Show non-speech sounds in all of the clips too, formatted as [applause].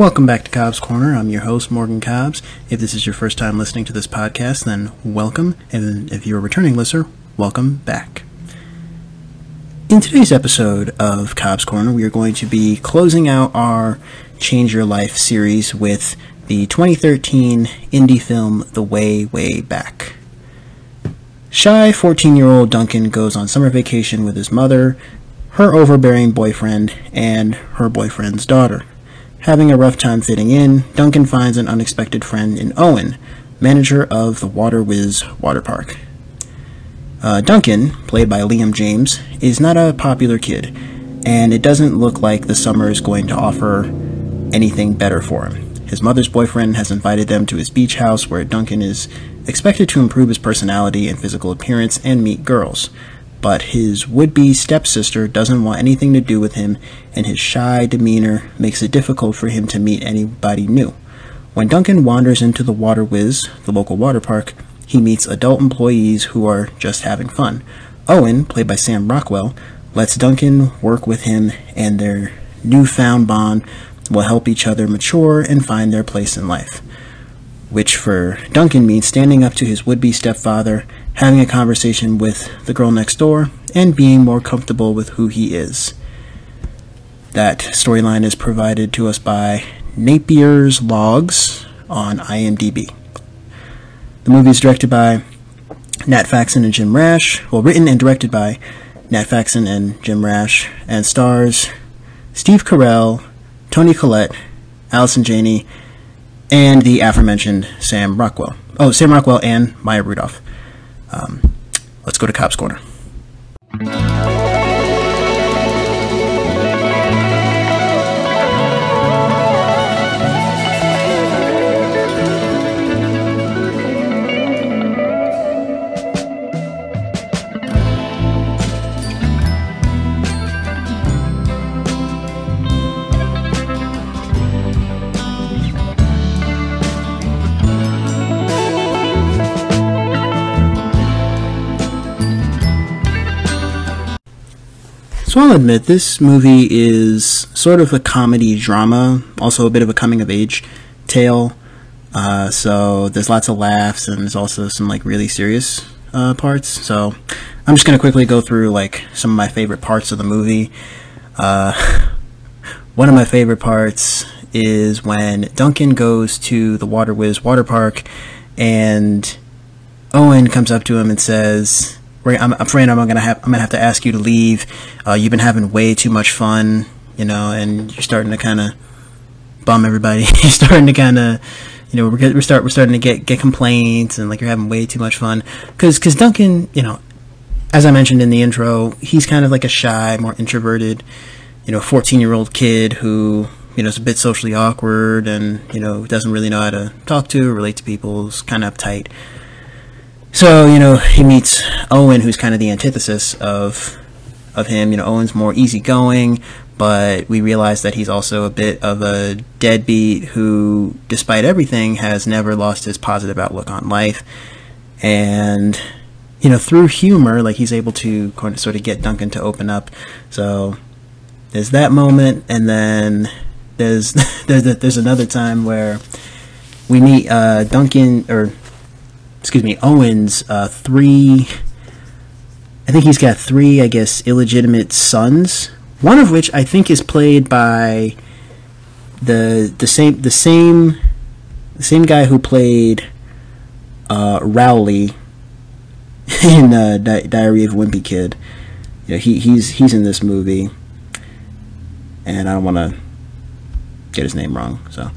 Welcome back to Cobb's Corner. I'm your host, Morgan Cobbs. If this is your first time listening to this podcast, then welcome. And if you're a returning listener, welcome back. In today's episode of Cobb's Corner, we are going to be closing out our Change Your Life series with the 2013 indie film The Way, Way Back. Shy 14 year old Duncan goes on summer vacation with his mother, her overbearing boyfriend, and her boyfriend's daughter. Having a rough time fitting in, Duncan finds an unexpected friend in Owen, manager of the Water Whiz water park. Uh, Duncan, played by Liam James, is not a popular kid, and it doesn't look like the summer is going to offer anything better for him. His mother's boyfriend has invited them to his beach house where Duncan is expected to improve his personality and physical appearance and meet girls but his would be stepsister doesn't want anything to do with him, and his shy demeanor makes it difficult for him to meet anybody new. When Duncan wanders into the Water Whiz, the local water park, he meets adult employees who are just having fun. Owen, played by Sam Rockwell, lets Duncan work with him, and their newfound bond will help each other mature and find their place in life. Which for Duncan means standing up to his would be stepfather having a conversation with the girl next door, and being more comfortable with who he is. That storyline is provided to us by Napier's Logs on IMDb. The movie is directed by Nat Faxon and Jim Rash, well, written and directed by Nat Faxon and Jim Rash, and stars Steve Carell, Toni Collette, Allison Janney, and the aforementioned Sam Rockwell. Oh, Sam Rockwell and Maya Rudolph. Um, let's go to Cobb's Corner. So I'll admit, this movie is sort of a comedy drama, also a bit of a coming of age tale. Uh, so there's lots of laughs and there's also some like really serious uh, parts. So I'm just gonna quickly go through like some of my favorite parts of the movie. Uh, [laughs] one of my favorite parts is when Duncan goes to the Water Whiz water park and Owen comes up to him and says, I'm afraid I'm gonna have I'm gonna have to ask you to leave. Uh, you've been having way too much fun, you know, and you're starting to kind of bum everybody. [laughs] you're starting to kind of, you know, we're we're start we're starting to get get complaints and like you're having way too much fun. Because because Duncan, you know, as I mentioned in the intro, he's kind of like a shy, more introverted, you know, 14 year old kid who you know is a bit socially awkward and you know doesn't really know how to talk to or relate to people. Is kind of uptight. So you know he meets Owen, who's kind of the antithesis of of him. You know, Owen's more easygoing, but we realize that he's also a bit of a deadbeat who, despite everything, has never lost his positive outlook on life. And you know, through humor, like he's able to kind of sort of get Duncan to open up. So there's that moment, and then there's [laughs] there's there's another time where we meet uh, Duncan or excuse me, Owens uh, three. I think he's got three, I guess, illegitimate sons. One of which I think is played by the the same the same the same guy who played uh, Rowley [laughs] in uh, Di- Diary of a Wimpy Kid. You know, he he's he's in this movie, and I don't want to get his name wrong. So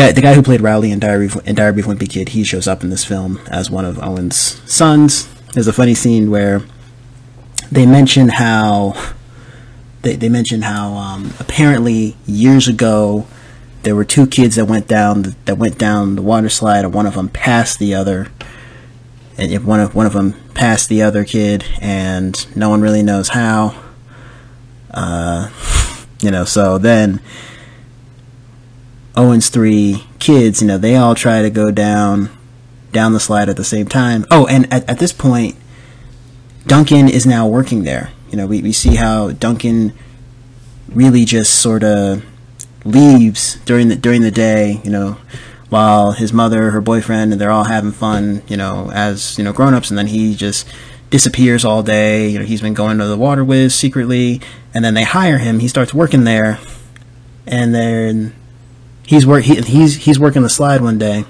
guy the guy who played Rowley in Diary in Diary of Wimpy Kid, he shows up in this film as one of Owen's sons. There's a funny scene where they mention how they they mention how um, apparently years ago there were two kids that went down the, that went down the water slide, and one of them passed the other. And if one of one of them passed the other kid, and no one really knows how. Uh, [laughs] you know, so then Owen's three kids, you know, they all try to go down down the slide at the same time. Oh, and at, at this point, Duncan is now working there. You know, we, we see how Duncan really just sort of leaves during the during the day, you know, while his mother, her boyfriend, and they're all having fun, you know, as you know, grown ups, and then he just disappears all day. You know, he's been going to the water whiz secretly, and then they hire him. He starts working there, and then he's work he, he's he's working the slide one day,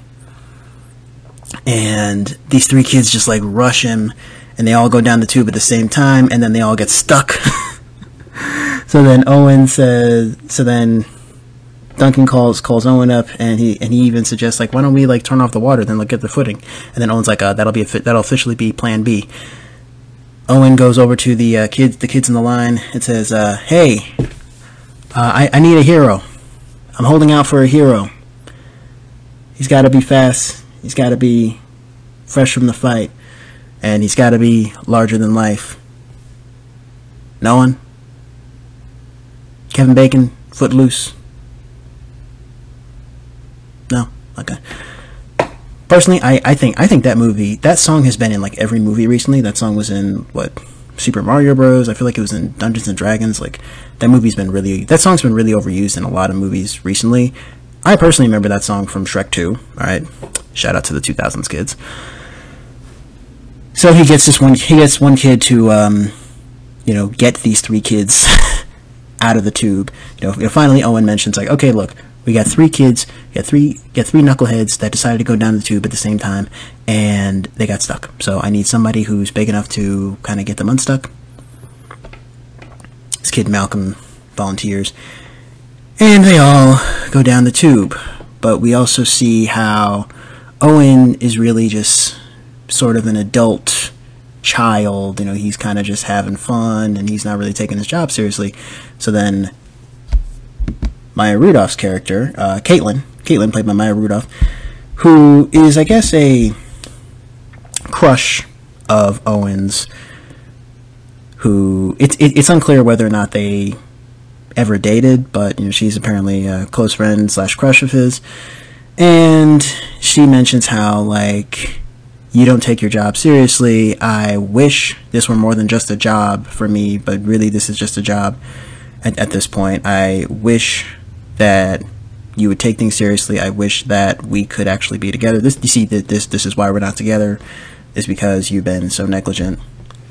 and these three kids just like rush him, and they all go down the tube at the same time, and then they all get stuck. [laughs] so then Owen says, so then Duncan calls calls Owen up, and he and he even suggests like, why don't we like turn off the water, then like get the footing, and then Owen's like, uh, that'll be that'll officially be Plan B. Owen goes over to the uh, kids, the kids in the line, and says, uh, "Hey, uh, I, I need a hero. I'm holding out for a hero. He's got to be fast. He's got to be fresh from the fight, and he's got to be larger than life. No one. Kevin Bacon, Footloose. No, okay." personally, I, I think I think that movie that song has been in like every movie recently. That song was in what Super Mario Bros. I feel like it was in Dungeons and Dragons. Like that movie's been really that song's been really overused in a lot of movies recently. I personally remember that song from Shrek 2. All right, shout out to the 2000s kids. So he gets this one. He gets one kid to, um, you know, get these three kids [laughs] out of the tube. You know, finally Owen mentions like, okay, look, we got three kids, we got three got three knuckleheads that decided to go down the tube at the same time, and they got stuck. So I need somebody who's big enough to kind of get them unstuck. This kid Malcolm volunteers, and they all go down the tube. But we also see how Owen is really just sort of an adult child. You know, he's kind of just having fun, and he's not really taking his job seriously. So then Maya Rudolph's character, uh, Caitlin, Caitlin played by Maya Rudolph, who is, I guess, a crush of Owen's. Who it's it, it's unclear whether or not they ever dated, but you know she's apparently a close friend slash crush of his, and she mentions how like you don't take your job seriously. I wish this were more than just a job for me, but really this is just a job at, at this point. I wish that you would take things seriously. I wish that we could actually be together. This, you see, that this this is why we're not together, is because you've been so negligent.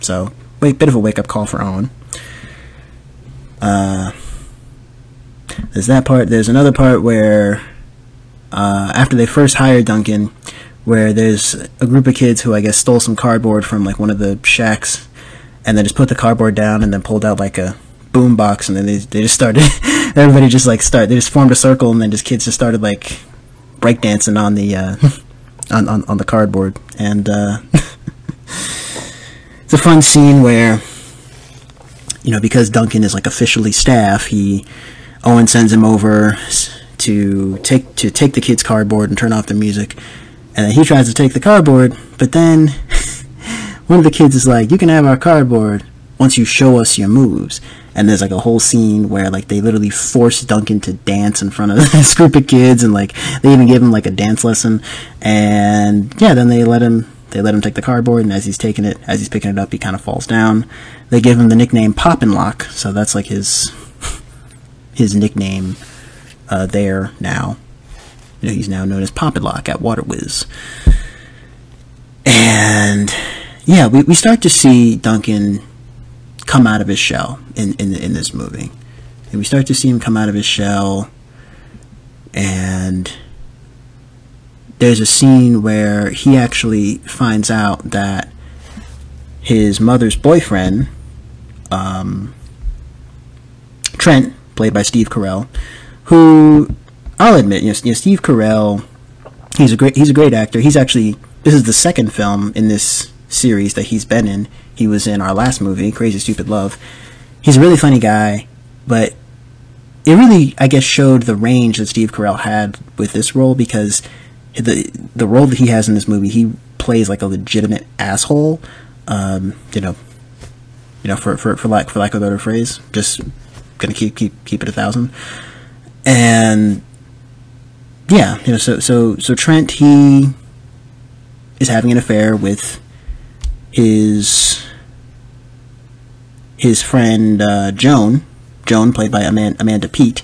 So, wait, bit of a wake up call for Owen. Uh, there's that part. There's another part where, uh, after they first hired Duncan, where there's a group of kids who I guess stole some cardboard from like one of the shacks, and then just put the cardboard down and then pulled out like a boom box, and then they they just started [laughs] everybody just like start. They just formed a circle, and then just kids just started like breakdancing on the uh, on, on on the cardboard, and uh, [laughs] it's a fun scene where you know because Duncan is like officially staff, he Owen sends him over to take to take the kids' cardboard and turn off the music, and then he tries to take the cardboard, but then [laughs] one of the kids is like, "You can have our cardboard." once you show us your moves. And there's like a whole scene where like they literally force Duncan to dance in front of [laughs] this group of kids, and like they even give him like a dance lesson. And yeah, then they let him they let him take the cardboard, and as he's taking it, as he's picking it up, he kind of falls down. They give him the nickname Poppin' Lock, so that's like his his nickname uh, there now. You know, he's now known as Poppin' Lock at Water Whiz. And yeah, we, we start to see Duncan come out of his shell in, in, in this movie. And we start to see him come out of his shell, and there's a scene where he actually finds out that his mother's boyfriend, um, Trent, played by Steve Carell, who I'll admit, you know, you know, Steve Carell, he's a great he's a great actor. He's actually this is the second film in this series that he's been in. He was in our last movie, Crazy Stupid Love. He's a really funny guy, but it really, I guess, showed the range that Steve Carell had with this role because the the role that he has in this movie, he plays like a legitimate asshole. Um, you know, you know, for for for lack for lack of a better phrase, just gonna keep keep keep it a thousand. And yeah, you know, so so so Trent he is having an affair with his his friend uh, Joan, Joan played by Amanda, Amanda Peet,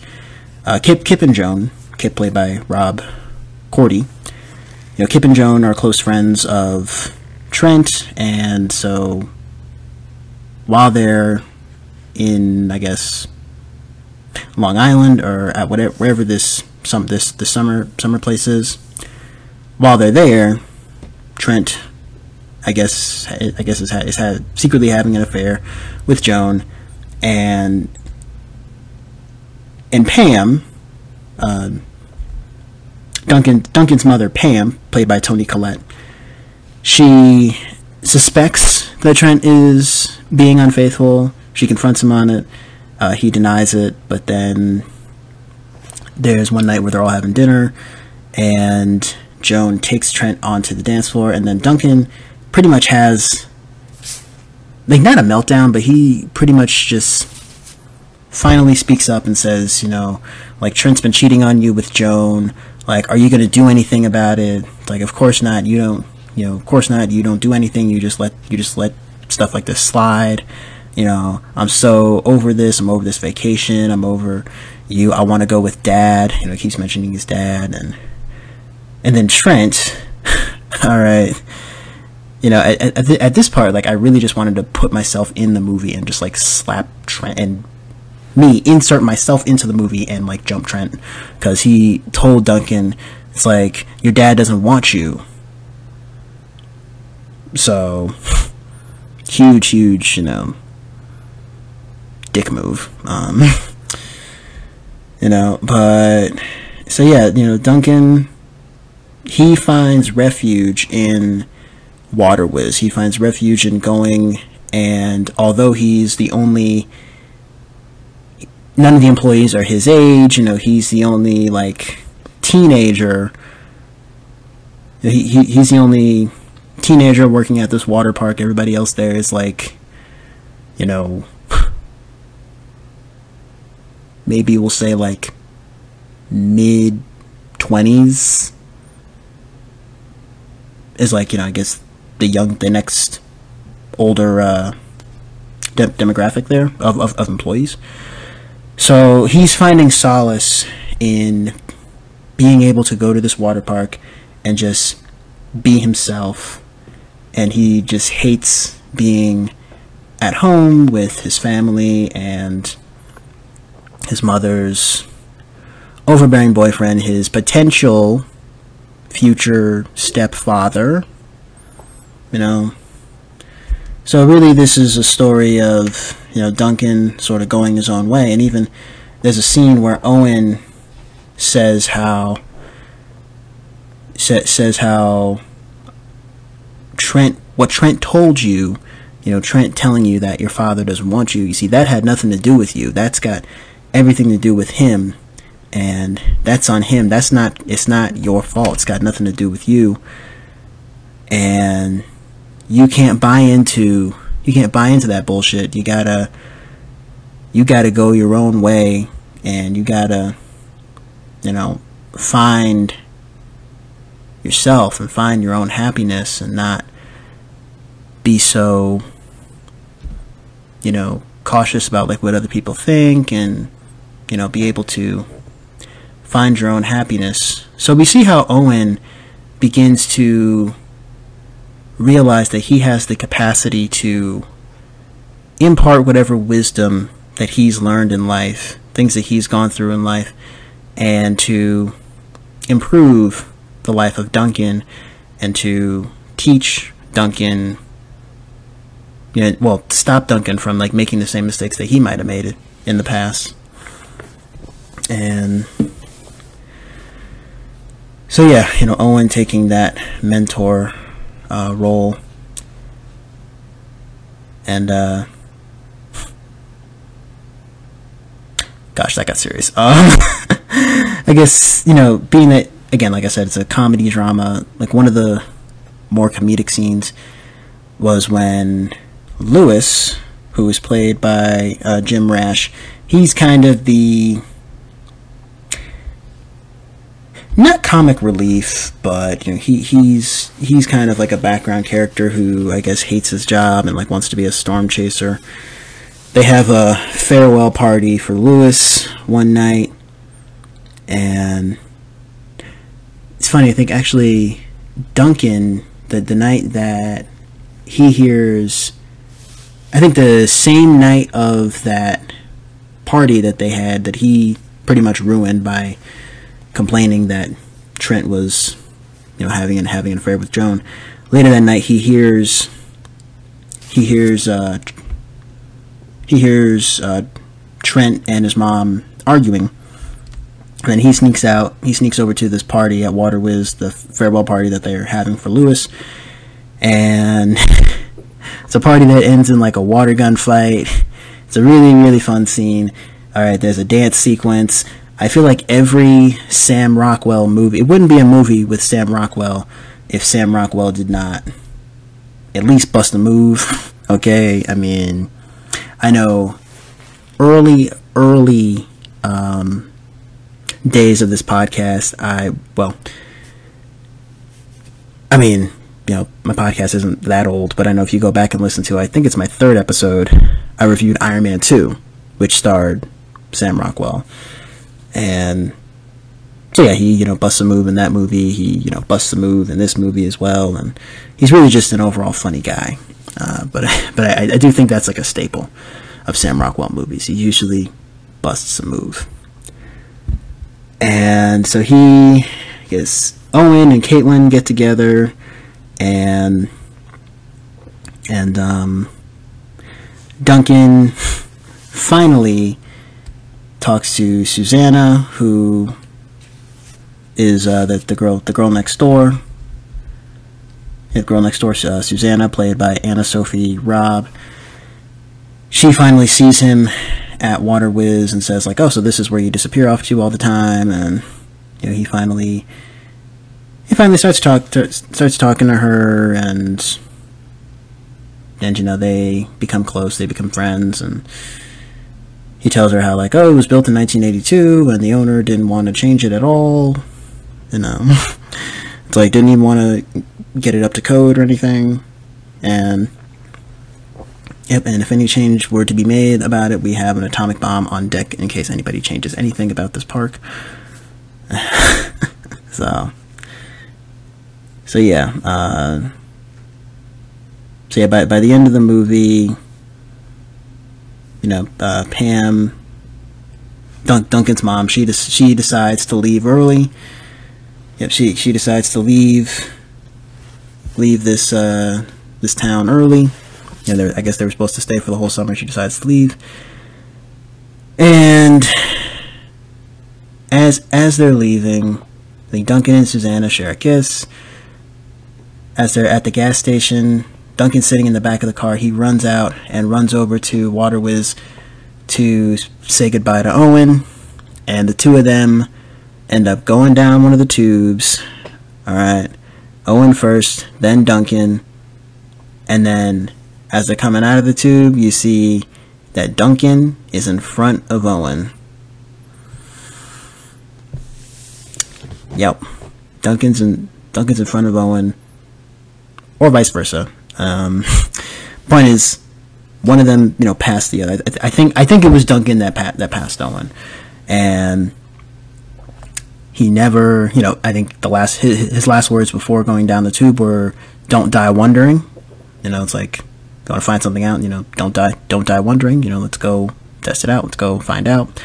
uh, Kip, Kip and Joan, Kip played by Rob Corddry. You know, Kip and Joan are close friends of Trent, and so while they're in, I guess, Long Island or at whatever wherever this some this the summer summer place is, while they're there, Trent, I guess, I guess is, is had secretly having an affair with Joan, and and Pam, uh, Duncan Duncan's mother, Pam, played by Toni Collette, she suspects that Trent is being unfaithful. She confronts him on it. Uh, he denies it, but then there's one night where they're all having dinner, and Joan takes Trent onto the dance floor, and then Duncan pretty much has like not a meltdown, but he pretty much just finally speaks up and says, you know, like Trent's been cheating on you with Joan. Like, are you going to do anything about it? Like, of course not. You don't. You know, of course not. You don't do anything. You just let you just let stuff like this slide. You know, I'm so over this. I'm over this vacation. I'm over you. I want to go with dad. You know, keeps mentioning his dad and and then Trent. [laughs] all right. You know, at, at, at this part, like I really just wanted to put myself in the movie and just like slap Trent and me insert myself into the movie and like jump Trent because he told Duncan it's like your dad doesn't want you. So [laughs] huge, huge, you know, dick move. Um, [laughs] you know, but so yeah, you know, Duncan he finds refuge in Water Whiz. He finds refuge in going and although he's the only none of the employees are his age. You know, he's the only like teenager. He, he he's the only teenager working at this water park. Everybody else there is like, you know, [laughs] maybe we'll say like mid twenties. Is like you know I guess the young the next older uh, de- demographic there of, of, of employees. So he's finding solace in being able to go to this water park and just be himself. And he just hates being at home with his family and his mother's overbearing boyfriend, his potential future stepfather. You know. So really this is a story of you know, Duncan sort of going his own way. And even there's a scene where Owen says how sa- says how Trent what Trent told you, you know, Trent telling you that your father doesn't want you. You see, that had nothing to do with you. That's got everything to do with him, and that's on him. That's not. It's not your fault. It's got nothing to do with you, and you can't buy into you can't buy into that bullshit. You gotta you gotta go your own way and you gotta you know find yourself and find your own happiness and not be so you know cautious about like what other people think and you know be able to find your own happiness so we see how owen begins to realize that he has the capacity to impart whatever wisdom that he's learned in life, things that he's gone through in life, and to improve the life of Duncan and to teach Duncan you know well stop Duncan from like making the same mistakes that he might have made in the past. And so yeah you know Owen taking that mentor uh, role. And, uh, gosh, that got serious. Um, [laughs] I guess, you know, being that, again, like I said, it's a comedy drama, like one of the more comedic scenes was when Lewis, who was played by uh, Jim Rash, he's kind of the not comic relief, but you know, he he's he's kind of like a background character who I guess hates his job and like wants to be a storm chaser. They have a farewell party for Lewis one night, and it's funny. I think actually Duncan, the the night that he hears, I think the same night of that party that they had that he pretty much ruined by complaining that Trent was, you know, having and having an affair with Joan. Later that night, he hears he hears uh, he hears uh, Trent and his mom arguing. And then he sneaks out. He sneaks over to this party at Water Whiz, the farewell party that they're having for Lewis, and [laughs] it's a party that ends in like a water gun fight. It's a really really fun scene. All right, there's a dance sequence. I feel like every Sam Rockwell movie, it wouldn't be a movie with Sam Rockwell if Sam Rockwell did not at least bust a move. [laughs] okay, I mean, I know early, early um, days of this podcast, I, well, I mean, you know, my podcast isn't that old, but I know if you go back and listen to, I think it's my third episode, I reviewed Iron Man 2, which starred Sam Rockwell. And so yeah, he you know busts a move in that movie. He you know busts a move in this movie as well, and he's really just an overall funny guy. Uh, but [laughs] but I, I do think that's like a staple of Sam Rockwell movies. He usually busts a move, and so he gets Owen and Caitlin get together, and and um, Duncan [laughs] finally talks to Susanna, who is uh, the the girl the girl next door. The girl next door, uh, Susanna, played by Anna Sophie Robb. She finally sees him at Water Whiz and says like, "Oh, so this is where you disappear off to all the time." And you know, he finally he finally starts talk starts talking to her, and and you know they become close. They become friends, and he tells her how like, "Oh, it was built in 1982, and the owner didn't want to change it at all." You know, [laughs] it's like didn't even want to get it up to code or anything, and yep. And if any change were to be made about it, we have an atomic bomb on deck in case anybody changes anything about this park. [laughs] so, so yeah. Uh, so yeah, by by the end of the movie, you know, uh, Pam, Dun- Duncan's mom, she she decides to leave early yep, she she decides to leave leave this uh, this town early. Yeah, I guess they were supposed to stay for the whole summer. She decides to leave, and as as they're leaving, I think Duncan and Susanna share a kiss. As they're at the gas station, Duncan's sitting in the back of the car. He runs out and runs over to Water Whiz to say goodbye to Owen, and the two of them end up going down one of the tubes. All right. Owen first, then Duncan. And then as they're coming out of the tube, you see that Duncan is in front of Owen. Yep. Duncan's in Duncan's in front of Owen. Or vice versa. Um, [laughs] point is, one of them, you know, passed the other. I, I think I think it was Duncan that pa- that passed Owen, and he never, you know, I think the last his, his last words before going down the tube were "Don't die wondering." You know, it's like going to find something out. You know, don't die, don't die wondering. You know, let's go test it out. Let's go find out.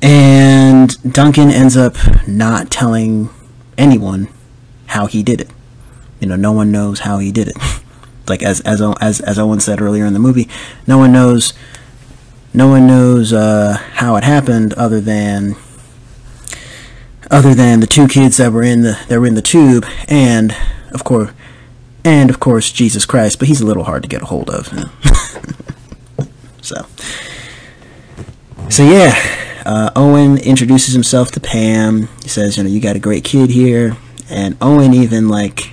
And Duncan ends up not telling anyone how he did it. You know, no one knows how he did it. like as as as as Owen said earlier in the movie, no one knows. No one knows uh, how it happened, other than other than the two kids that were in the that were in the tube, and of course, and of course Jesus Christ. But he's a little hard to get a hold of. [laughs] So, so yeah, uh, Owen introduces himself to Pam. He says, "You know, you got a great kid here," and Owen even like.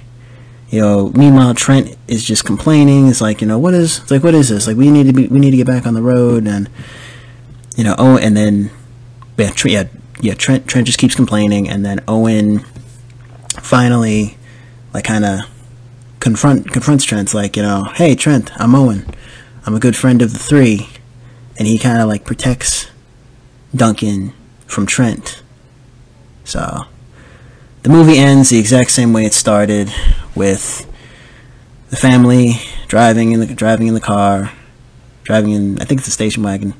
You know, meanwhile Trent is just complaining. It's like, you know, what is it's like what is this? Like we need to be we need to get back on the road and you know, oh and then yeah, yeah yeah, Trent Trent just keeps complaining, and then Owen finally like kind of confront confronts Trent like you know, hey Trent, I'm Owen, I'm a good friend of the three, and he kind of like protects Duncan from Trent. So the movie ends the exact same way it started, with the family driving in the driving in the car, driving in I think it's a station wagon,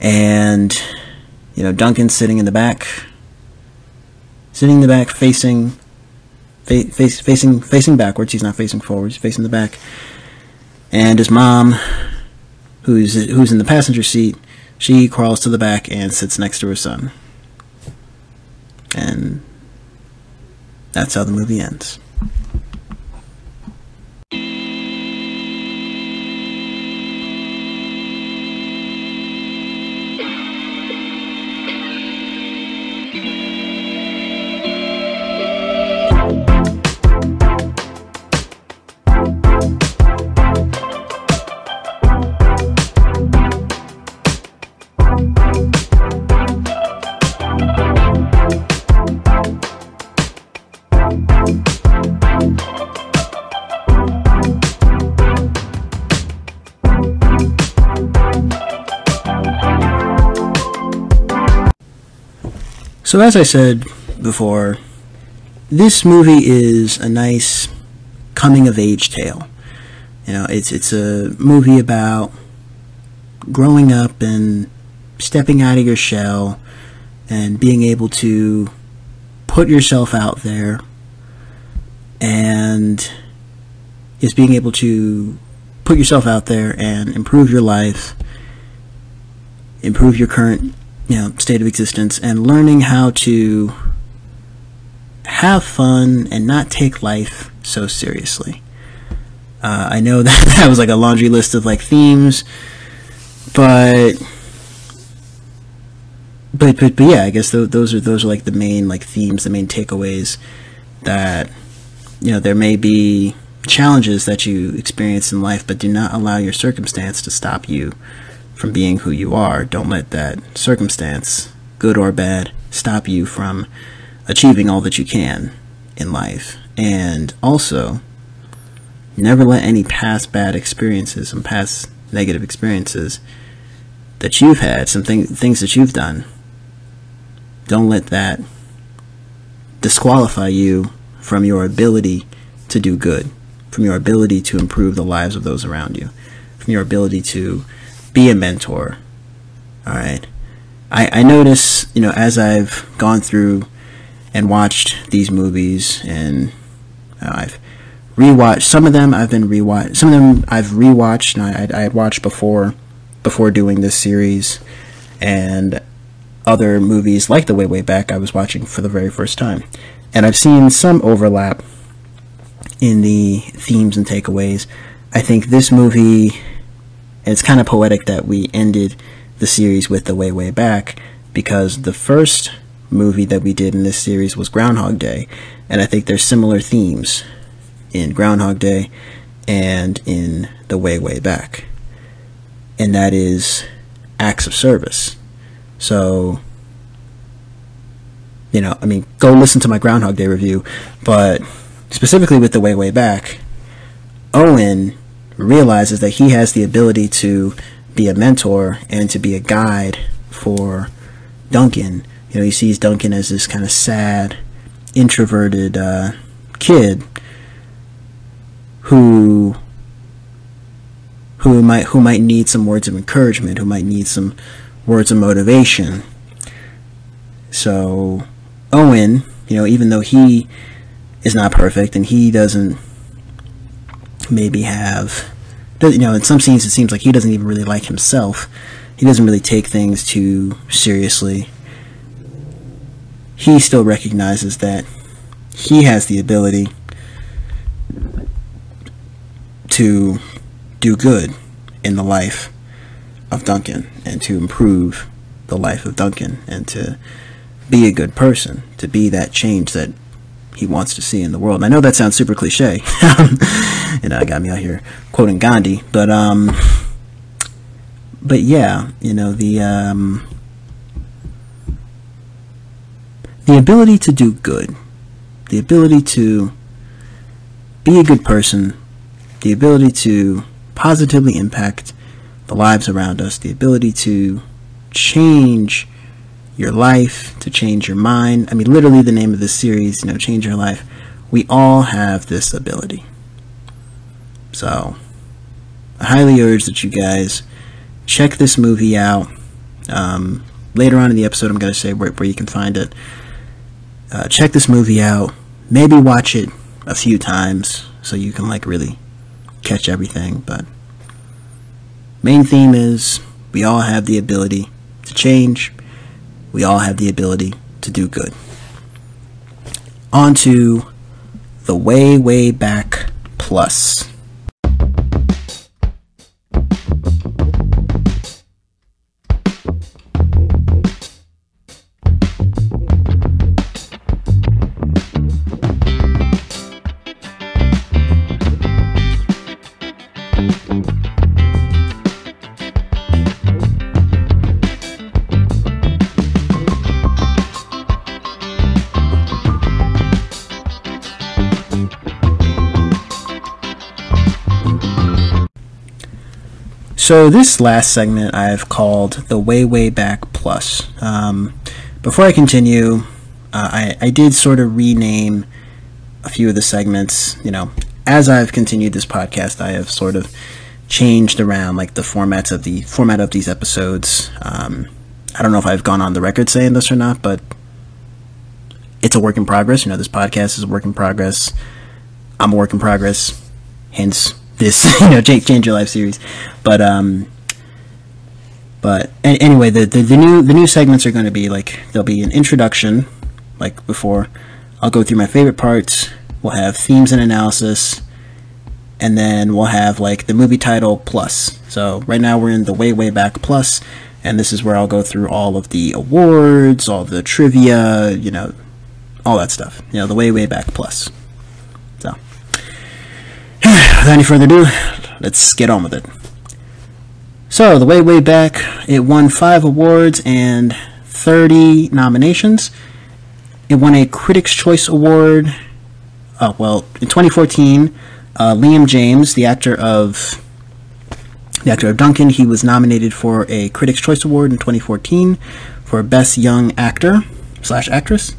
and you know Duncan sitting in the back, sitting in the back facing. Face, facing facing backwards. He's not facing forwards. He's facing the back, and his mom, who's who's in the passenger seat, she crawls to the back and sits next to her son. And that's how the movie ends. So, as I said before, this movie is a nice coming of age tale. You know, it's it's a movie about growing up and stepping out of your shell and being able to put yourself out there and just being able to put yourself out there and improve your life, improve your current you know, state of existence and learning how to have fun and not take life so seriously. Uh, I know [laughs] that that was like a laundry list of like themes, but but but, but yeah, I guess th- those are those are like the main like themes, the main takeaways that you know there may be challenges that you experience in life, but do not allow your circumstance to stop you from being who you are. Don't let that circumstance, good or bad, stop you from achieving all that you can in life. And also, never let any past bad experiences, and past negative experiences that you've had, some thing, things that you've done, don't let that disqualify you from your ability to do good, from your ability to improve the lives of those around you, from your ability to be a mentor. All right. I, I notice, you know, as I've gone through and watched these movies, and uh, I've rewatched some of them. I've been rewatched. Some of them I've rewatched. I, I had watched before before doing this series, and other movies like The Way Way Back I was watching for the very first time, and I've seen some overlap in the themes and takeaways. I think this movie and it's kind of poetic that we ended the series with The Way, Way Back because the first movie that we did in this series was Groundhog Day. And I think there's similar themes in Groundhog Day and in The Way, Way Back. And that is acts of service. So, you know, I mean, go listen to my Groundhog Day review, but specifically with The Way, Way Back, Owen realizes that he has the ability to be a mentor and to be a guide for Duncan. You know, he sees Duncan as this kind of sad, introverted uh, kid who who might who might need some words of encouragement, who might need some words of motivation. So Owen, you know, even though he is not perfect and he doesn't maybe have you know in some scenes it seems like he doesn't even really like himself. He doesn't really take things too seriously. He still recognizes that he has the ability to do good in the life of Duncan and to improve the life of Duncan and to be a good person, to be that change that he wants to see in the world. And I know that sounds super cliche. [laughs] know, I got me out here quoting Gandhi, but um, but yeah, you know the um, the ability to do good, the ability to be a good person, the ability to positively impact the lives around us, the ability to change your life, to change your mind. I mean, literally, the name of this series, you know, change your life. We all have this ability. So, I highly urge that you guys check this movie out. Um, later on in the episode, I'm going to say where, where, you can find it. Uh, check this movie out. Maybe watch it a few times so you can like really catch everything. But main theme is we all have the ability to change. We all have the ability to do good. On to the way, way back plus. So this last segment I've called the Way Way Back Plus. Um, before I continue, uh, I, I did sort of rename a few of the segments. You know, as I've continued this podcast, I have sort of changed around like the formats of the format of these episodes. Um, I don't know if I've gone on the record saying this or not, but it's a work in progress. You know, this podcast is a work in progress. I'm a work in progress. Hence, this [laughs] you know change, your life series. But um but anyway the, the, the new the new segments are going to be like there'll be an introduction like before. I'll go through my favorite parts. We'll have themes and analysis. And then we'll have like the movie title plus. So right now we're in the way way back plus and this is where i'll go through all of the awards all the trivia you know all that stuff. You know the way way back plus without any further ado, let's get on with it. So, the way, way back, it won five awards and 30 nominations. It won a Critics' Choice Award. Oh, well, in 2014, uh, Liam James, the actor of the actor of Duncan, he was nominated for a Critics' Choice Award in 2014 for Best Young Actor slash Actress.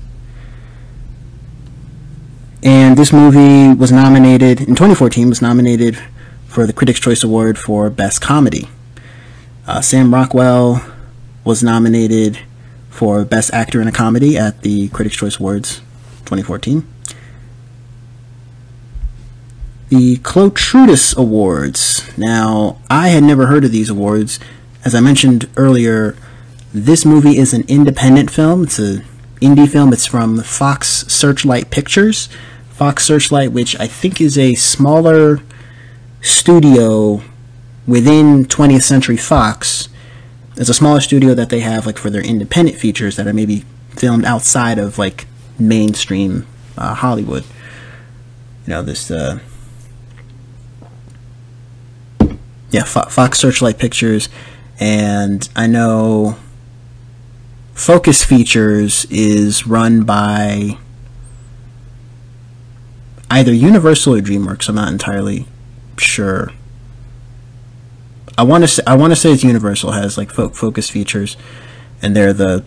And this movie was nominated in 2014. Was nominated for the Critics' Choice Award for Best Comedy. Uh, Sam Rockwell was nominated for Best Actor in a Comedy at the Critics' Choice Awards 2014. The Chlotrudis Awards. Now, I had never heard of these awards. As I mentioned earlier, this movie is an independent film. It's an indie film. It's from Fox Searchlight Pictures. Fox Searchlight, which I think is a smaller studio within 20th Century Fox. It's a smaller studio that they have like for their independent features that are maybe filmed outside of like mainstream uh, Hollywood. You know this. Uh, yeah, Fo- Fox Searchlight Pictures, and I know Focus Features is run by either Universal or DreamWorks. I'm not entirely sure. I want to say I want to say it's Universal has like fo- Focus Features, and they're the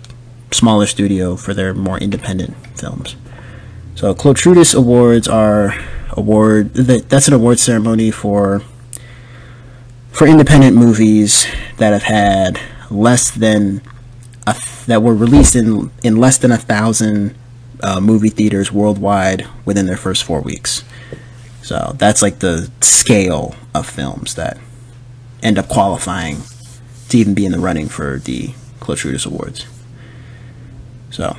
smaller studio for their more independent films. So Chlotrudis Awards are award that's an award ceremony for for independent movies that have had less than a, that were released in in less than a thousand uh, movie theaters worldwide within their first four weeks. So that's like the scale of films that end up qualifying to even be in the running for the Chlotrudis Awards. So.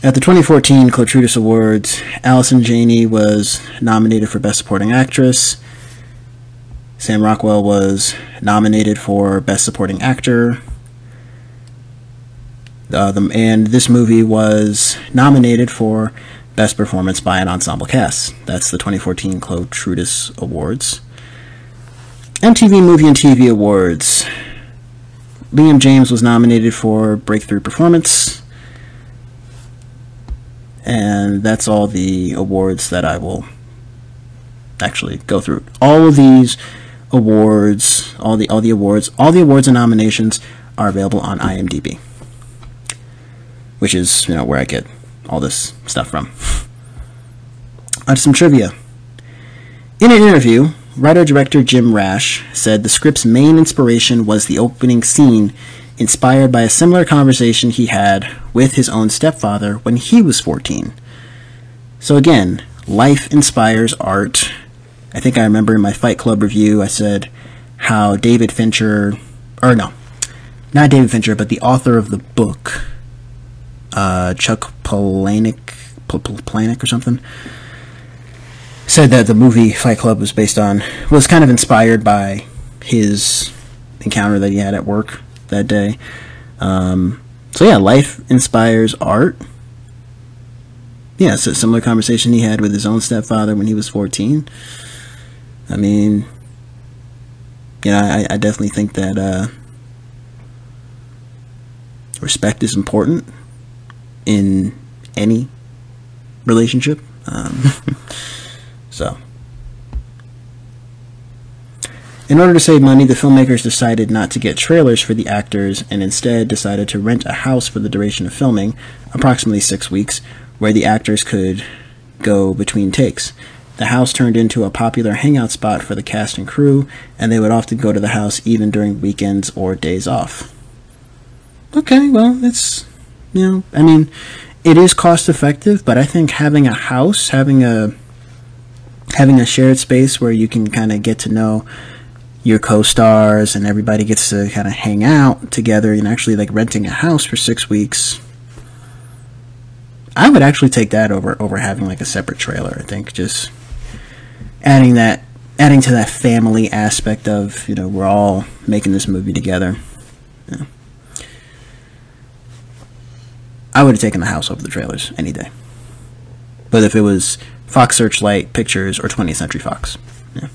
At the 2014 Chlotrudis Awards, Allison Janney was nominated for Best Supporting Actress. Sam Rockwell was nominated for Best Supporting Actor. Uh, the, and this movie was nominated for Best Performance by an Ensemble Cast. That's the 2014 Chlotrudis Awards. MTV Movie and TV Awards. Liam James was nominated for Breakthrough Performance. And that's all the awards that I will actually go through. All of these awards, all the all the awards, all the awards and nominations are available on IMDb, which is you know where I get all this stuff from. On some trivia. In an interview, writer director Jim Rash said the script's main inspiration was the opening scene, inspired by a similar conversation he had with his own stepfather when he was 14. So, again, life inspires art. I think I remember in my Fight Club review, I said how David Fincher, or no, not David Fincher, but the author of the book, uh, Chuck Palahniuk, Palahniuk or something, said that the movie Fight Club was based on was kind of inspired by his encounter that he had at work that day. Um, so yeah, life inspires art. Yeah, it's a similar conversation he had with his own stepfather when he was 14. I mean, you know, I, I definitely think that uh, respect is important in any relationship. Um, [laughs] so, in order to save money, the filmmakers decided not to get trailers for the actors and instead decided to rent a house for the duration of filming, approximately six weeks, where the actors could go between takes. The house turned into a popular hangout spot for the cast and crew, and they would often go to the house even during weekends or days off. Okay, well, it's, you know, I mean, it is cost effective, but I think having a house, having a having a shared space where you can kind of get to know your co-stars and everybody gets to kind of hang out together and actually like renting a house for 6 weeks I would actually take that over over having like a separate trailer. I think just adding that adding to that family aspect of you know we're all making this movie together. Yeah. I would have taken the house over the trailers any day. But if it was Fox Searchlight Pictures or 20th Century Fox, yeah.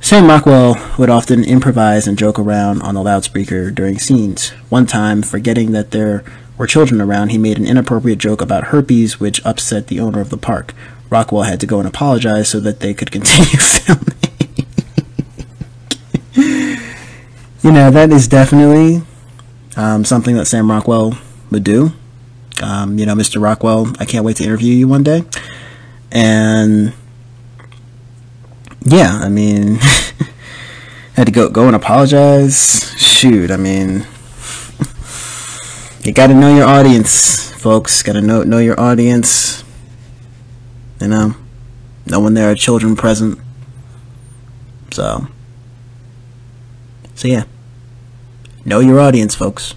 Sam Rockwell would often improvise and joke around on the loudspeaker during scenes. One time, forgetting that there were children around, he made an inappropriate joke about herpes, which upset the owner of the park. Rockwell had to go and apologize so that they could [laughs] continue filming. [laughs] you know, that is definitely um, something that Sam Rockwell do. Um, you know, Mr. Rockwell, I can't wait to interview you one day. And yeah, I mean, [laughs] had to go go and apologize. Shoot, I mean, [laughs] you got to know your audience, folks. Got to know know your audience. You know, know when there are children present. So, so yeah, know your audience, folks.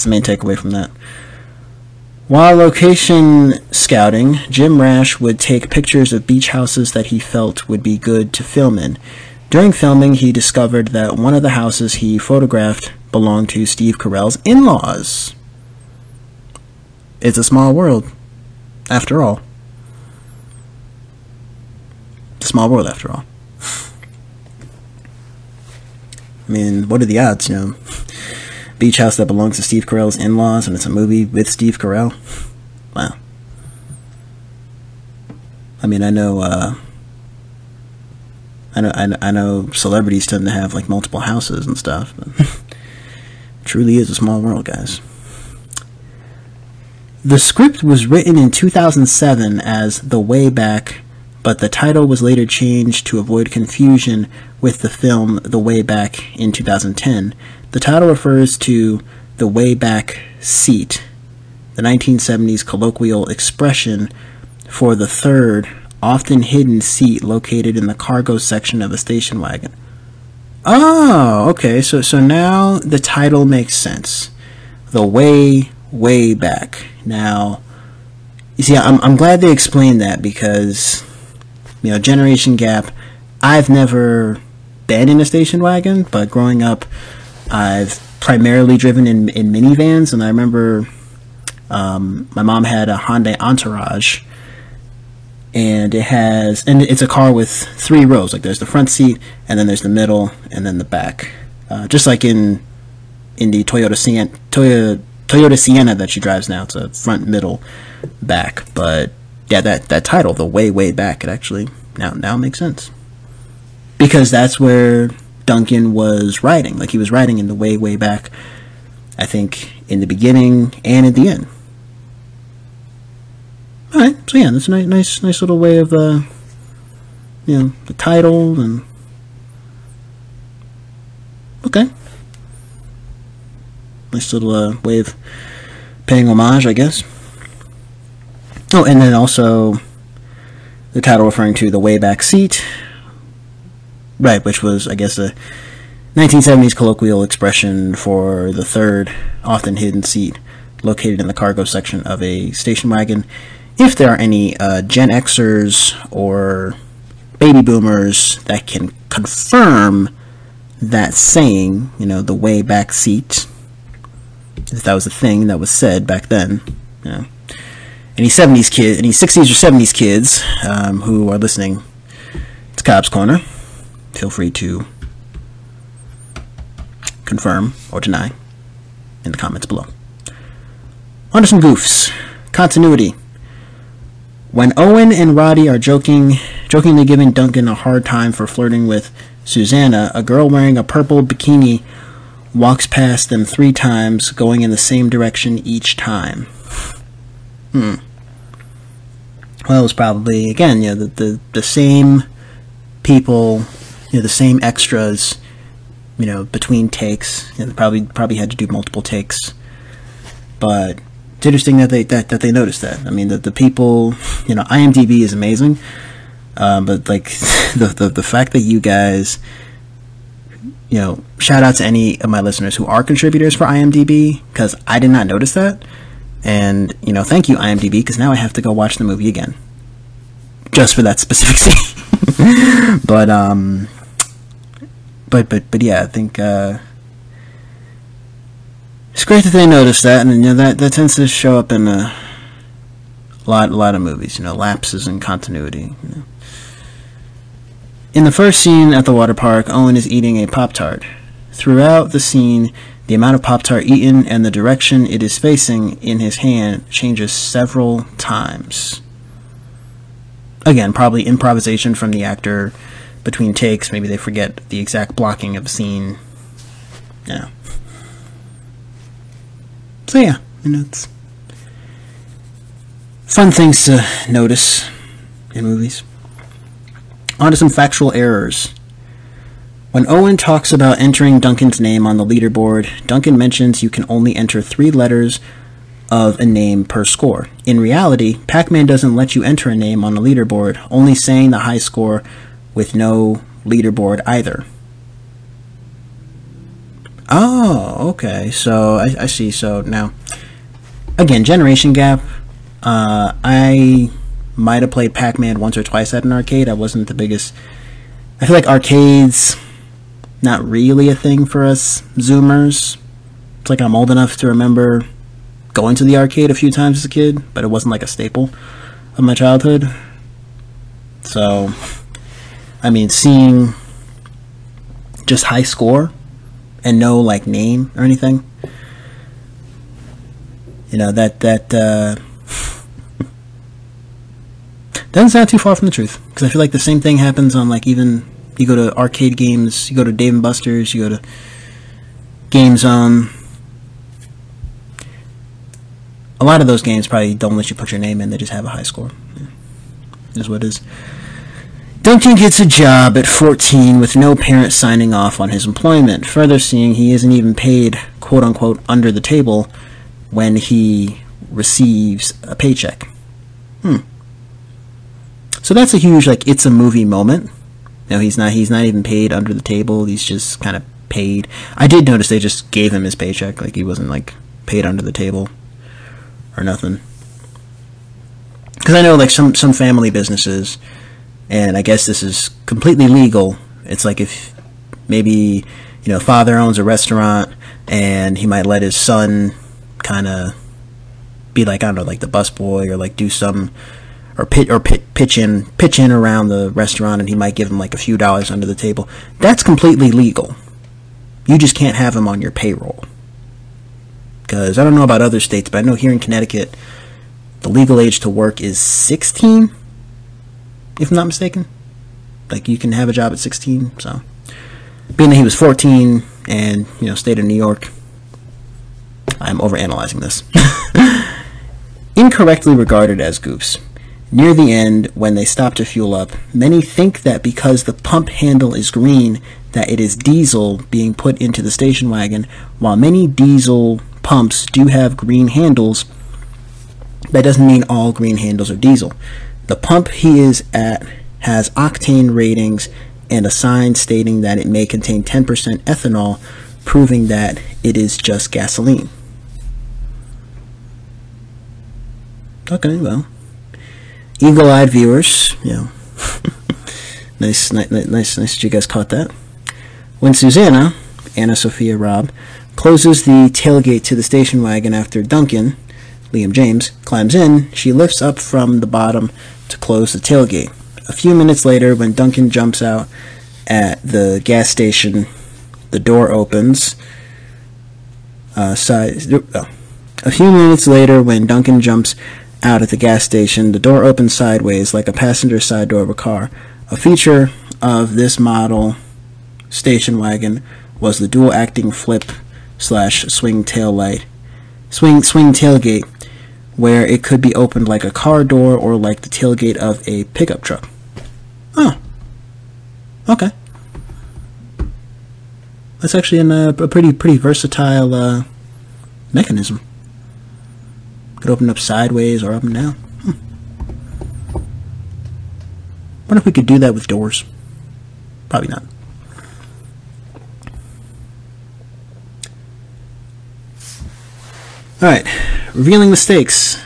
That's the main takeaway from that. While location scouting, Jim Rash would take pictures of beach houses that he felt would be good to film in. During filming, he discovered that one of the houses he photographed belonged to Steve Carell's in laws. It's a small world, after all. It's a small world, after all. I mean, what are the odds, you know? Beach house that belongs to Steve Carell's in laws, and it's a movie with Steve Carell? Wow. I mean, I know, uh, I know, I know, I know celebrities tend to have like multiple houses and stuff. but [laughs] truly is a small world, guys. The script was written in 2007 as The Way Back, but the title was later changed to avoid confusion with the film The Way Back in 2010. The title refers to the way back seat, the 1970s colloquial expression for the third, often hidden seat located in the cargo section of a station wagon. Oh, okay. So so now the title makes sense. The way way back. Now, you see, I'm I'm glad they explained that because you know generation gap. I've never been in a station wagon, but growing up, I've primarily driven in in minivans, and I remember um, my mom had a Hyundai Entourage and it has and it's a car with three rows. Like there's the front seat and then there's the middle and then the back. Uh, just like in in the Toyota Sienna Toyota, Toyota Sienna that she drives now it's a front middle back. But yeah that that title the way way back it actually now now makes sense. Because that's where Duncan was riding. Like he was riding in the way, way back, I think, in the beginning and at the end. Alright, so yeah, that's a nice, nice, nice little way of, uh, you know, the title and. Okay. Nice little uh, way of paying homage, I guess. Oh, and then also the title referring to the way back seat, right, which was, I guess, a 1970s colloquial expression for the third, often hidden seat located in the cargo section of a station wagon. If there are any uh, Gen Xers or baby boomers that can confirm that saying, you know, the way back seat, if that was a thing that was said back then, you know, any 70s kids, any 60s or 70s kids um, who are listening to Cobb's Corner, feel free to confirm or deny in the comments below. On to some goofs. Continuity. When Owen and Roddy are joking, jokingly giving Duncan a hard time for flirting with Susanna, a girl wearing a purple bikini walks past them three times, going in the same direction each time. Hmm. Well, it was probably again, you know, the the, the same people, you know, the same extras, you know, between takes. You know, probably probably had to do multiple takes, but it's interesting that they that, that they noticed that. I mean, that the people, you know, IMDb is amazing, uh, but like [laughs] the, the the fact that you guys you know, shout out to any of my listeners who are contributors for IMDb because I did not notice that. And, you know, thank you, IMDb, because now I have to go watch the movie again. Just for that specific [laughs] scene. but, um, but, but, but yeah, I think, uh, it's great that they noticed that, and, you know, that, that tends to show up in a lot, a lot of movies, you know, lapses in continuity. You know. In the first scene at the water park, Owen is eating a Pop Tart. Throughout the scene, the amount of Pop Tart eaten and the direction it is facing in his hand changes several times. Again, probably improvisation from the actor between takes. Maybe they forget the exact blocking of a scene. Yeah. So, yeah, you know, it's fun things to notice in movies. On to some factual errors. When Owen talks about entering Duncan's name on the leaderboard, Duncan mentions you can only enter three letters of a name per score. In reality, Pac Man doesn't let you enter a name on the leaderboard, only saying the high score with no leaderboard either. Oh, okay. So I, I see. So now, again, generation gap. Uh, I might have played Pac-Man once or twice at an arcade. I wasn't the biggest. I feel like arcades not really a thing for us Zoomers. It's like I'm old enough to remember going to the arcade a few times as a kid, but it wasn't like a staple of my childhood. So, I mean, seeing just high score and no like name or anything, you know that that. Uh, [laughs] doesn't sound too far from the truth because I feel like the same thing happens on like even you go to arcade games, you go to Dave and Buster's, you go to Game Zone. A lot of those games probably don't let you put your name in; they just have a high score. Yeah. Is what it is. Duncan gets a job at 14 with no parent signing off on his employment, further seeing he isn't even paid quote unquote under the table when he receives a paycheck. Hmm. So that's a huge like it's a movie moment. Know, he's not he's not even paid under the table. He's just kind of paid. I did notice they just gave him his paycheck. Like he wasn't like paid under the table or nothing. Because I know like some some family businesses, and I guess this is completely legal. It's like if maybe you know father owns a restaurant and he might let his son kind of be like I don't know like the busboy or like do some or pitch or pitch in pitch in around the restaurant, and he might give him like a few dollars under the table. That's completely legal. You just can't have him on your payroll. Because I don't know about other states, but I know here in Connecticut, the legal age to work is 16, if I'm not mistaken. Like you can have a job at 16, so being that he was 14 and you know stayed in New York, I'm overanalyzing this. [laughs] Incorrectly regarded as goofs. Near the end, when they stop to fuel up, many think that because the pump handle is green, that it is diesel being put into the station wagon, while many diesel pumps do have green handles, that doesn't mean all green handles are diesel. The pump he is at has octane ratings and a sign stating that it may contain 10% ethanol, proving that it is just gasoline. Okay, well, eagle-eyed viewers, you know, [laughs] nice, nice, nice, nice that you guys caught that. When Susanna, AnnaSophia Robb, closes the tailgate to the station wagon after Duncan, Liam James, climbs in, she lifts up from the bottom to close the tailgate. A few minutes later, when Duncan jumps out at the gas station, the door opens. Uh, side, oh. A few minutes later, when Duncan jumps out at the gas station, the door opens sideways like a passenger side door of a car. A feature of this model station wagon was the dual acting flip slash swing tail light, swing swing tailgate, where it could be opened like a car door or like the tailgate of a pickup truck. Oh, okay. That's actually an, uh, a pretty pretty versatile uh, mechanism. Could open up sideways or up and down. Hmm. Wonder if we could do that with doors. Probably not. Alright, revealing mistakes.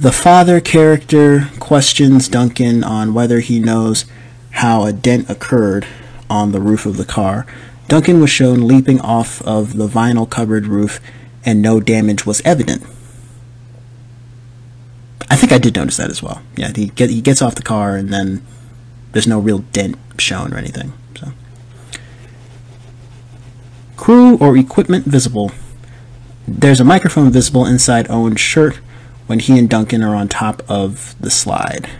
The father character questions Duncan on whether he knows how a dent occurred on the roof of the car. Duncan was shown leaping off of the vinyl covered roof and no damage was evident. I think I did notice that as well. Yeah, he get, he gets off the car and then there's no real dent shown or anything. So, crew or equipment visible. There's a microphone visible inside Owen's shirt when he and Duncan are on top of the slide.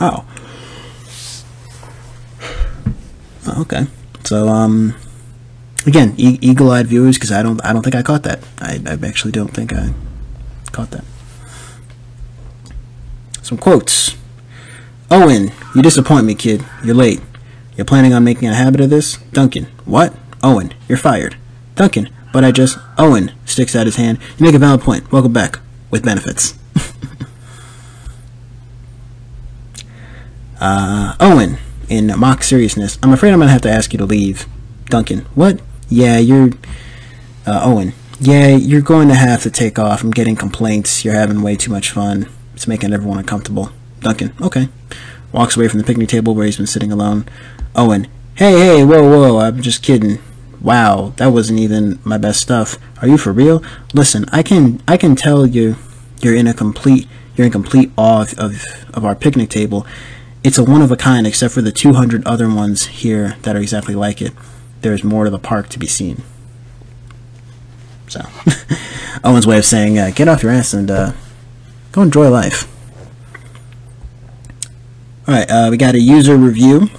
Oh. oh okay. So, um, again, e- eagle-eyed viewers, because I don't, I don't think I caught that. I, I actually don't think I caught that. Some quotes. Owen, you disappoint me, kid. You're late. You're planning on making a habit of this? Duncan, what? Owen, you're fired. Duncan, but I just. Owen sticks out his hand. You make a valid point. Welcome back. With benefits. [laughs] uh, Owen, in mock seriousness, I'm afraid I'm going to have to ask you to leave. Duncan, what? Yeah, you're. Uh, Owen, yeah, you're going to have to take off. I'm getting complaints. You're having way too much fun. It's making everyone uncomfortable. Duncan, okay. Walks away from the picnic table where he's been sitting alone. Owen, hey, hey, whoa, whoa, I'm just kidding. Wow, that wasn't even my best stuff. Are you for real? Listen, I can I can tell you you're in a complete you're in complete awe of, of, of our picnic table. It's a one of a kind except for the 200 other ones here that are exactly like it. There's more to the park to be seen. So, [laughs] Owen's way of saying, uh, get off your ass and uh, go enjoy life. Alright, uh, we got a user review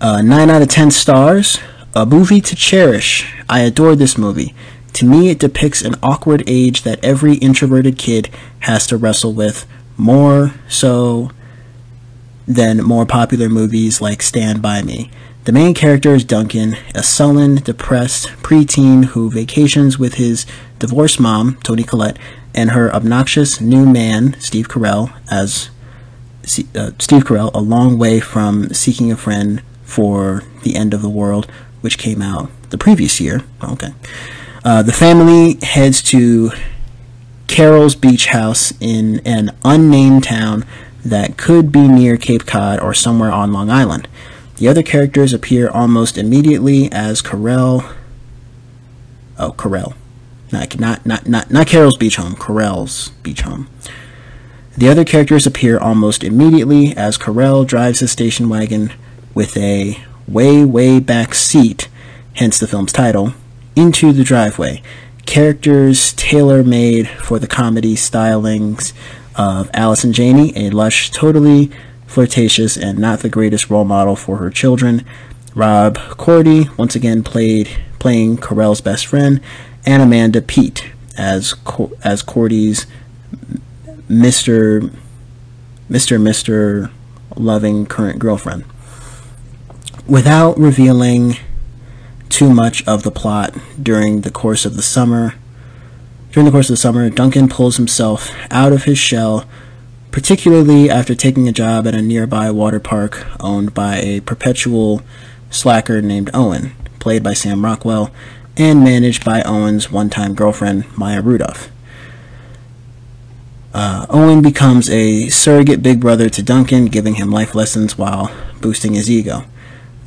uh, 9 out of 10 stars. A movie to cherish. I adore this movie. To me, it depicts an awkward age that every introverted kid has to wrestle with, more so than more popular movies like Stand By Me. The main character is Duncan, a sullen, depressed preteen who vacations with his divorced mom, Toni Collette, and her obnoxious new man, Steve Carell, as uh, Steve Carell, a long way from seeking a friend for The End of the World, which came out the previous year. Okay. Uh, the family heads to Carol's beach house in an unnamed town that could be near Cape Cod or somewhere on Long Island. The other characters appear almost immediately as Carell. Oh, Carell. Not, not, not, not, not Carol's beach home, Carell's beach home. The other characters appear almost immediately as Carell drives his station wagon with a way, way back seat, hence the film's title, into the driveway. Characters tailor made for the comedy stylings of Allison Janney, a lush, totally flirtatious, and not the greatest role model for her children. Rob Corddry once again played playing Carell's best friend, and Amanda Peet as as Corddry's Mr. Mr. Mr. loving current girlfriend. Without revealing too much of the plot during the course of the summer, during the course of the summer, Duncan pulls himself out of his shell, particularly after taking a job at a nearby water park owned by a perpetual slacker named Owen, played by Sam Rockwell, and managed by Owen's one time girlfriend, Maya Rudolph. Uh, Owen becomes a surrogate big brother to Duncan, giving him life lessons while boosting his ego.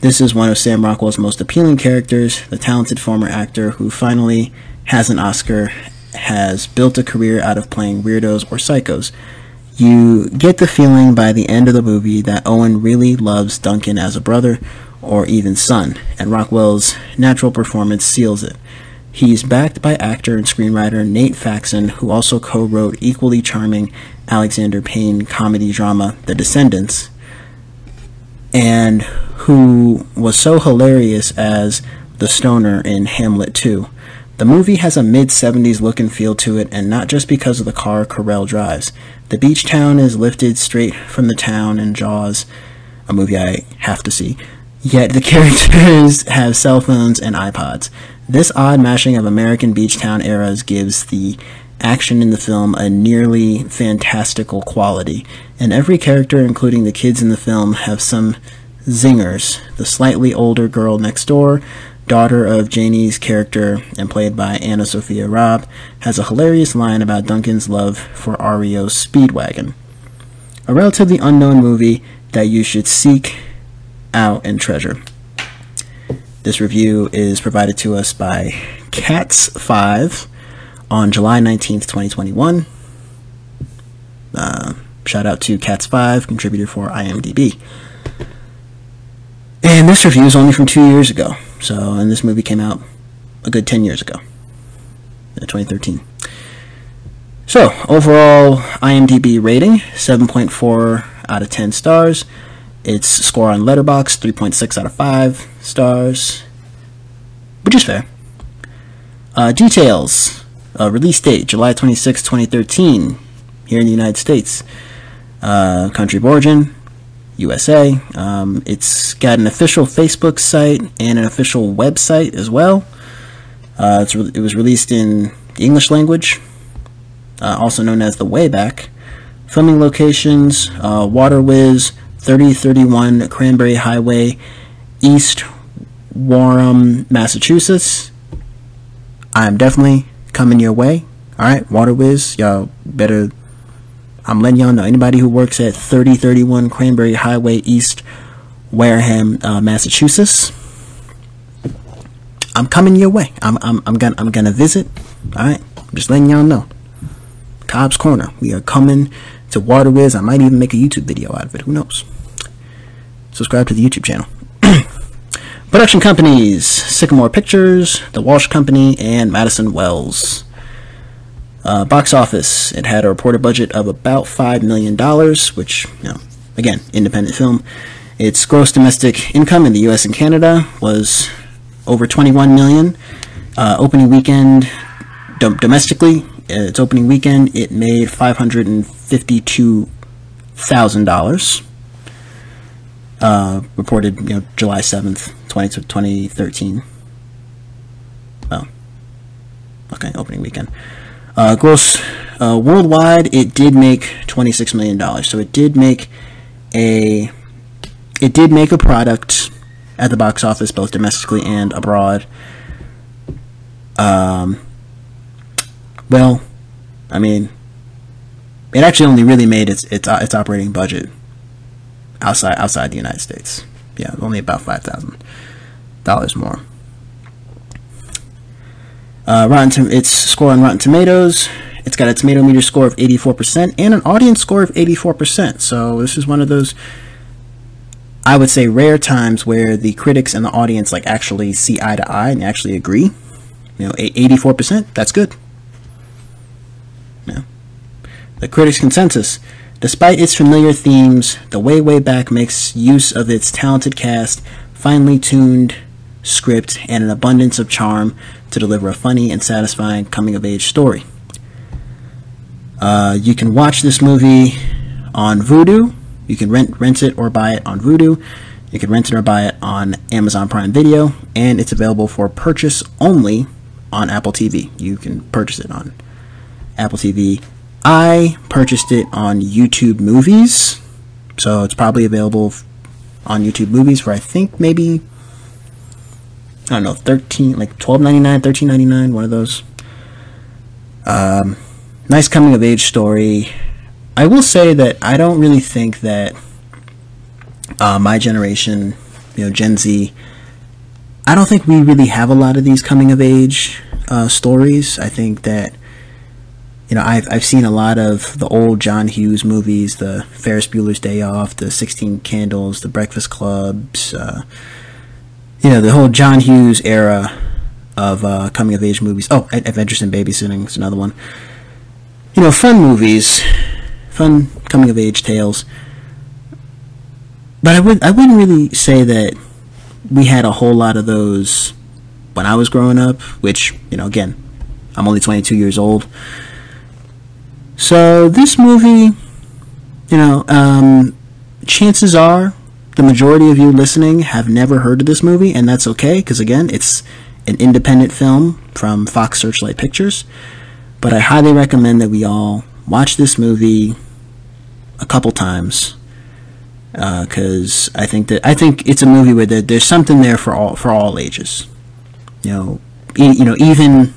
This is one of Sam Rockwell's most appealing characters, the talented former actor who finally has an Oscar, has built a career out of playing weirdos or psychos. You get the feeling by the end of the movie that Owen really loves Duncan as a brother or even son, and Rockwell's natural performance seals it. He's backed by actor and screenwriter Nate Faxon, who also co wrote equally charming Alexander Payne comedy drama The Descendants, and who was so hilarious as the stoner in Hamlet 2. The movie has a mid 70s look and feel to it, and not just because of the car Carell drives. The beach town is lifted straight from the town in Jaws, a movie I have to see. Yet the [laughs] characters have cell phones and iPods. This odd mashing of American beach town eras gives the action in the film a nearly fantastical quality, and every character, including the kids in the film, have some zingers. The slightly older girl next door, daughter of Janney's character and played by AnnaSophia Robb, has a hilarious line about Duncan's love for REO Speedwagon. A relatively unknown movie that you should seek out and treasure. This review is provided to us by Cats5 on July 19th, 2021. Uh, shout out to Cats5, contributor for IMDb. And this review is only from two years ago. So, and this movie came out a good 10 years ago, 2013. So, overall IMDb rating 7.4 out of 10 stars. Its score on Letterboxd 3.6 out of 5 stars, which is fair. Uh, details uh, release date July 26, 2013, here in the United States. Uh, country of origin USA. Um, it's got an official Facebook site and an official website as well. Uh, it was released in the English language, uh, also known as the Wayback. Filming locations uh, Water Whiz, 3031 Cranberry Highway, East Wareham, Massachusetts. I'm definitely coming your way. All right, Water Whiz, y'all better. I'm letting y'all know. Anybody who works at 3031 Cranberry Highway East, Wareham, uh, Massachusetts, I'm coming your way. I'm, I'm, I'm gonna I'm gonna visit. All right, I'm just letting y'all know. Cobb's Corner. We are coming to Water Whiz. I might even make a YouTube video out of it. Who knows? Subscribe to the YouTube channel. Production companies Sycamore Pictures, The Walsh Company, and Madison Wells. Uh, box office it had a reported budget of about $5 million, which, you know, again, independent film. Its gross domestic income in the US and Canada was over 21 million. Uh, opening weekend, dom- domestically, its opening weekend, it made $552,000 uh, reported you know July 7th, 20, to 2013. Oh, okay, opening weekend. Uh, gross uh, worldwide, it did make $26 million. So it did make a it did make a product at the box office, both domestically and abroad. Um, well, I mean, it actually only really made its its its operating budget outside outside the United States. Yeah, only about five thousand dollars more. Uh, Rotten, its score on Rotten Tomatoes. It's got a tomato meter score of 84% and an audience score of 84%. So this is one of those, I would say, rare times where the critics and the audience like actually see eye to eye and actually agree. You know, 84%. That's good. Yeah. The critics' consensus. Despite its familiar themes, The Way Way Back makes use of its talented cast, finely tuned script, and an abundance of charm to deliver a funny and satisfying coming of age story. Uh, you can watch this movie on Vudu. You can rent rent it or buy it on Vudu. You can rent it or buy it on Amazon Prime Video, and it's available for purchase only on Apple TV. You can purchase it on Apple TV. I purchased it on YouTube Movies, so it's probably available on YouTube Movies for I think maybe I don't know, thirteen like twelve ninety nine, thirteen ninety nine, one of those. Um, nice coming of age story. I will say that I don't really think that uh, my generation, you know, Gen Z, I don't think we really have a lot of these coming of age uh, stories. I think that you know I've I've seen a lot of the old John Hughes movies, the Ferris Bueller's Day Off, the Sixteen Candles, the Breakfast Clubs. Uh, you know, the whole John Hughes era of uh, coming of age movies. Oh, Adventures in Babysitting is another one. You know, fun movies, fun coming of age tales. But I would I wouldn't really say that we had a whole lot of those when I was growing up. Which you know, again, I'm only 22 years old. So this movie, you know, um, chances are the majority of you listening have never heard of this movie, and that's okay, because again, it's an independent film from Fox Searchlight Pictures. But I highly recommend that we all watch this movie a couple times, because uh, I think that I think it's a movie where there, there's something there for all for all ages. You know, e- you know, even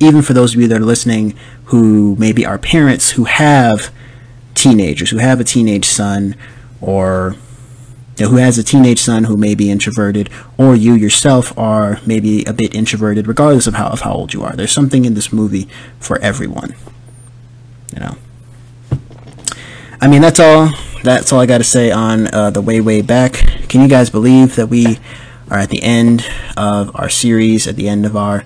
even for those of you that are listening who maybe are parents who have teenagers, who have a teenage son, or you know, who has a teenage son who may be introverted, or you yourself are maybe a bit introverted, regardless of how of how old you are. There's something in this movie for everyone. You know. I mean, that's all. That's all I got to say on uh, the way way back. Can you guys believe that we are at the end of our series, at the end of our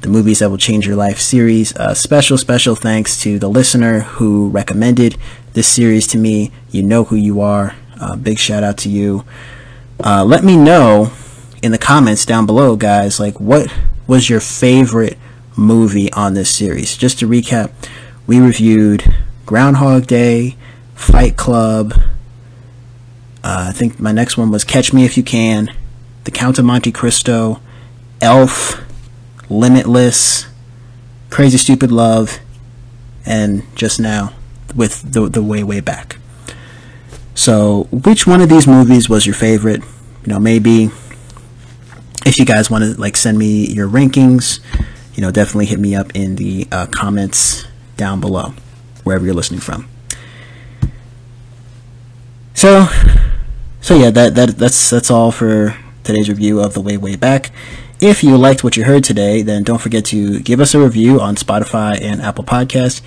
the movies that will change your life series? Uh, special special thanks to the listener who recommended this series to me. You know who you are. Uh, big shout out to you. Uh, let me know in the comments down below, guys, like what was your favorite movie on this series? Just to recap, we reviewed Groundhog Day, Fight Club. Uh, I think my next one was Catch Me If You Can, The Count of Monte Cristo, Elf, Limitless, Crazy Stupid Love, and just now with the the way way back. So, which one of these movies was your favorite? You know, maybe if you guys want to like send me your rankings, you know, definitely hit me up in the uh, comments down below, wherever you're listening from. So, so yeah, that that that's that's all for today's review of the way way back. If you liked what you heard today, then don't forget to give us a review on Spotify and Apple Podcasts.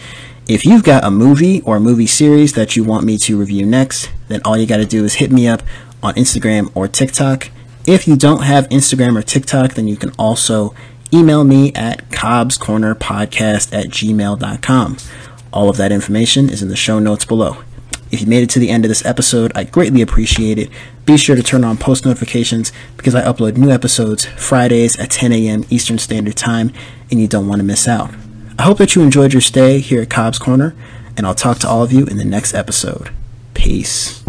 If you've got a movie or a movie series that you want me to review next, then all you got to do is hit me up on Instagram or TikTok. If you don't have Instagram or TikTok, then you can also email me at cobbscornerpodcast at gmail.com. All of that information is in the show notes below. If you made it to the end of this episode, I greatly appreciate it. Be sure to turn on post notifications because I upload new episodes Fridays at 10 a.m. Eastern Standard Time, and you don't want to miss out. I hope that you enjoyed your stay here at Cobb's Corner, and I'll talk to all of you in the next episode. Peace.